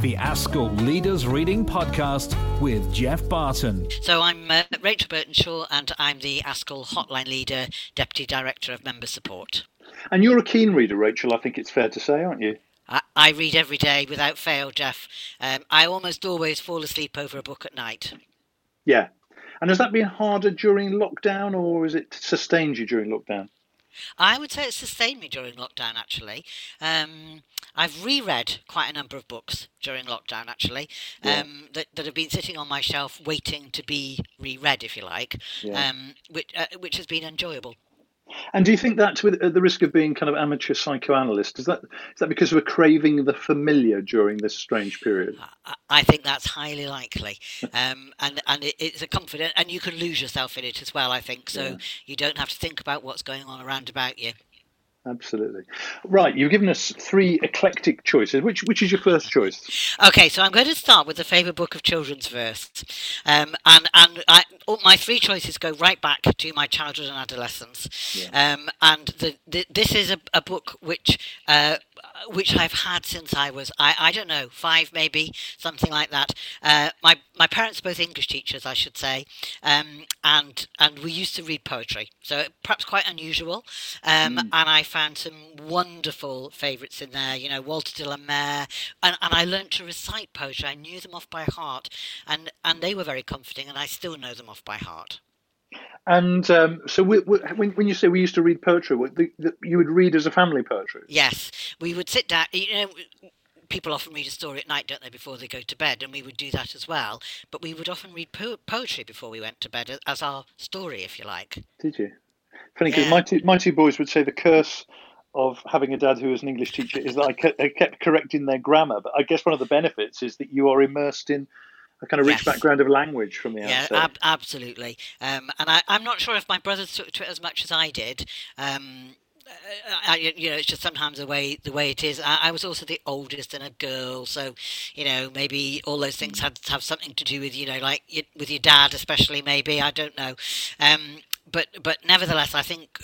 the ASCL Leaders Reading Podcast with Geoff Barton. So I'm uh, Rachel Burtonshaw and I'm the ASCL Hotline Leader, Deputy Director of Member Support. And you're a keen reader, Rachel, I think it's fair to say, aren't you? I, I read every day without fail, Geoff. Um, I almost always fall asleep over a book at night. Yeah. And has that been harder during lockdown or has it sustained you during lockdown? I would say it sustained me during lockdown, actually. Um, I've reread quite a number of books during lockdown, actually, yeah. um, that, that have been sitting on my shelf waiting to be reread, if you like, yeah. um, which, uh, which has been enjoyable. And do you think that's with the risk of being kind of amateur psychoanalyst? Is that is that because we're craving the familiar during this strange period? I think that's highly likely, um, and and it, it's a comfort, and you can lose yourself in it as well. I think so. Yeah. You don't have to think about what's going on around about you. Absolutely. Right, you've given us three eclectic choices. Which which is your first choice? Okay, so I'm going to start with the favourite book of children's verse, um, and and I, all, my three choices go right back to my childhood and adolescence, yeah. um, and the, the, this is a, a book which uh, which I've had since I was I, I don't know five maybe something like that. Uh, my my parents are both English teachers, I should say, um, and and we used to read poetry, so perhaps quite unusual. Um, mm. And I found some wonderful favourites in there. You know, Walter de la Mare, and, and I learnt to recite poetry. I knew them off by heart, and and they were very comforting, and I still know them off by heart. And um, so, we, we, when, when you say we used to read poetry, the, the, you would read as a family poetry. Yes, we would sit down. You know, people often read a story at night, don't they, before they go to bed, and we would do that as well. But we would often read po- poetry before we went to bed as our story, if you like. Did you? Funny because yeah. my two my two boys would say the curse of having a dad who was an English teacher is that I kept, I kept correcting their grammar. But I guess one of the benefits is that you are immersed in a kind of rich yes. background of language from the yeah, outset. Yeah, ab- absolutely. Um, and I, am not sure if my brothers took to it as much as I did. Um, I, you know, it's just sometimes the way the way it is. I, I, was also the oldest and a girl, so you know, maybe all those things had to have something to do with you know, like with your dad, especially. Maybe I don't know, um, but but nevertheless, I think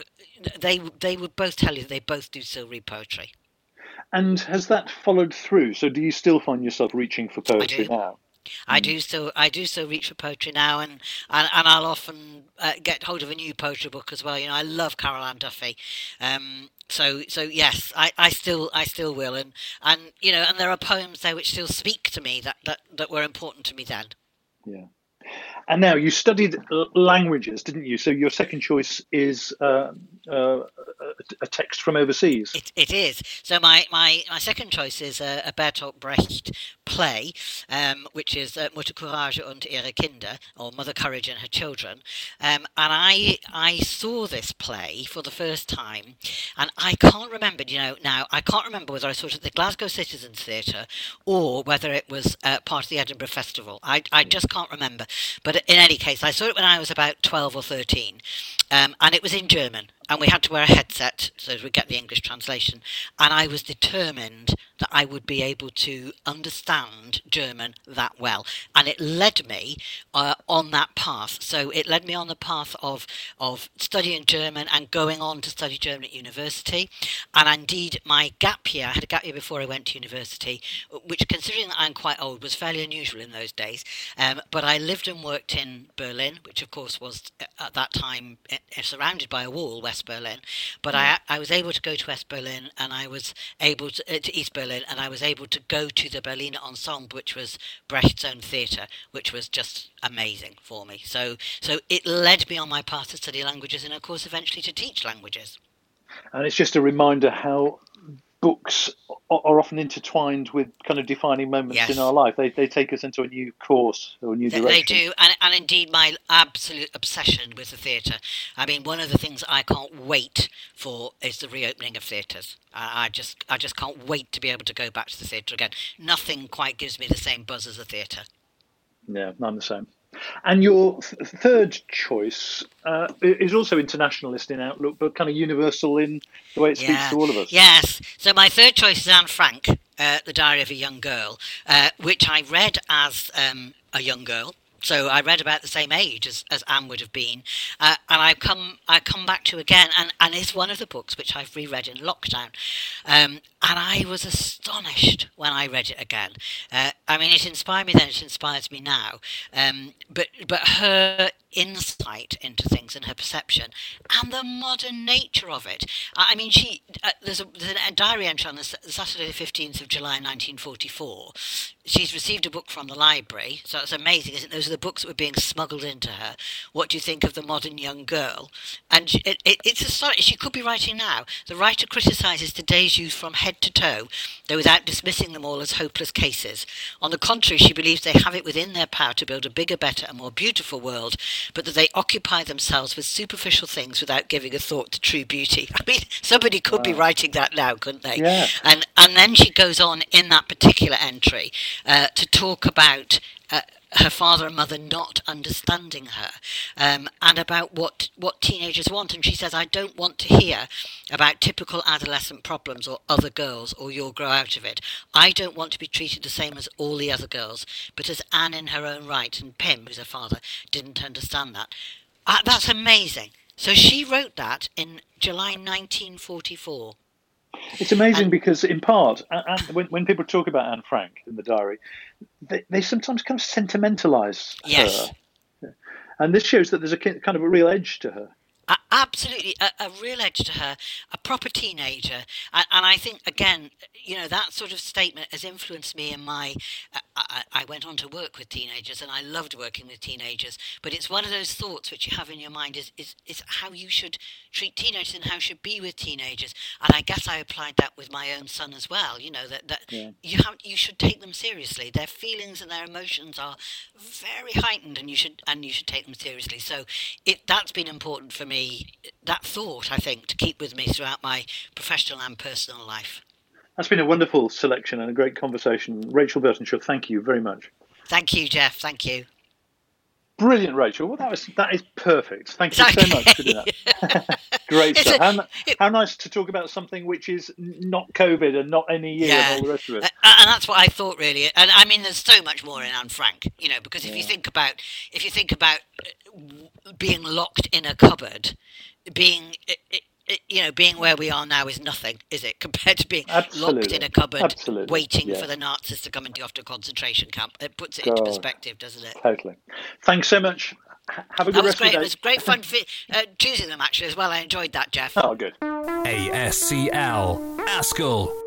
they they would both tell you that they both do still read poetry. And has that followed through? So, do you still find yourself reaching for poetry now? I do so. I do so reach for poetry now, and and, and I'll often uh, get hold of a new poetry book as well. You know, I love Carol Ann Duffy. Um, so so yes, I, I still I still will, and and you know, and there are poems there which still speak to me that that, that were important to me then. Yeah. And now you studied languages, didn't you? So your second choice is uh, uh, a text from overseas. It, it is. So my, my, my second choice is a, a Bertolt Brecht play, um, which is uh, Mutter Courage und ihre Kinder, or Mother Courage and Her Children. Um, and I I saw this play for the first time, and I can't remember. You know, now I can't remember whether I saw it at the Glasgow Citizens Theatre or whether it was uh, part of the Edinburgh Festival. I I just can't remember. But in any case, I saw it when I was about twelve or thirteen, um, and it was in German and we had to wear a headset so we get the English translation. And I was determined that I would be able to understand German that well, and it led me uh, on that path. So it led me on the path of of studying German and going on to study German at university. And indeed, my gap year, I had a gap year before I went to university, which, considering that I'm quite old, was fairly unusual in those days. Um, but I lived and worked in Berlin, which of course was uh, at that time uh, surrounded by a wall. West Berlin, but I I was able to go to West Berlin and I was able to, uh, to East Berlin and I was able to go to the Berliner Ensemble, which was Brecht's own theatre, which was just amazing for me. So so it led me on my path to study languages and of course eventually to teach languages. And it's just a reminder how books are often intertwined with kind of defining moments yes. in our life. They, they take us into a new course or a new direction. They do, and, and indeed my absolute obsession with the theatre. I mean, one of the things I can't wait for is the reopening of theatres. I, I just I just can't wait to be able to go back to the theatre again. Nothing quite gives me the same buzz as a theatre. Yeah, I'm the same. And your th- third choice uh, is also internationalist in outlook, but kind of universal in the way it speaks yeah. to all of us. Yes. So my third choice is Anne Frank, uh, The Diary of a Young Girl, uh, which I read as um, a young girl. So I read about the same age as, as Anne would have been, uh, and I come I come back to again, and, and it's one of the books which I've reread in lockdown, um, and I was astonished when I read it again. Uh, I mean, it inspired me then; it inspires me now. Um, but but her insight into things and her perception and the modern nature of it. I mean, she uh, there's, a, there's a diary entry on the Saturday, the fifteenth of July, nineteen forty-four. She's received a book from the library, so it's amazing, isn't it? Those are the books that were being smuggled into her. What do you think of the modern young girl? And it, it, it's a story she could be writing now. The writer criticises today's youth from head to toe, though without dismissing them all as hopeless cases. On the contrary, she believes they have it within their power to build a bigger, better, and more beautiful world, but that they occupy themselves with superficial things without giving a thought to true beauty. I mean, somebody could wow. be writing that now, couldn't they? Yeah. And and then she goes on in that particular entry uh, to talk about. Uh, her father and mother not understanding her, um, and about what, what teenagers want. And she says, I don't want to hear about typical adolescent problems or other girls or you'll grow out of it. I don't want to be treated the same as all the other girls, but as Anne in her own right, and Pym, who's her father, didn't understand that. Uh, that's amazing. So she wrote that in July 1944. It's amazing and, because, in part, and when, when people talk about Anne Frank in the diary, they, they sometimes kind of sentimentalize yes. her. And this shows that there's a kind of a real edge to her. Absolutely, a, a, real edge to her, a proper teenager, and, and, I think again, you know, that sort of statement has influenced me in my. Uh, I, I, went on to work with teenagers, and I loved working with teenagers. But it's one of those thoughts which you have in your mind is is, is how you should treat teenagers and how you should be with teenagers. And I guess I applied that with my own son as well. You know that that yeah. you have you should take them seriously. Their feelings and their emotions are very heightened, and you should and you should take them seriously. So it that's been important for me that thought, I think, to keep with me throughout my professional and personal life. That's been a wonderful selection and a great conversation. Rachel Burtonshaw, thank you very much. Thank you, Geoff. Thank you. Brilliant, Rachel. Well, that was that is perfect. Thank you so much for doing that. Great stuff. A, how, it, how, nice to talk about something which is not COVID and not any year yeah, and all the rest of it. And that's what I thought, really. And I mean, there's so much more in Anne Frank, you know, because if yeah. you think about if you think about uh, being locked in a cupboard, being you know, being where we are now is nothing, is it, compared to being Absolutely. locked in a cupboard Absolutely. waiting yeah. for the Nazis to come into off to a concentration camp? It puts it God. into perspective, doesn't it? Totally. Thanks so much. Have a good that was great. It was great fun for, uh, choosing them actually as well. I enjoyed that, Geoff. Oh, good. ASCL Askell.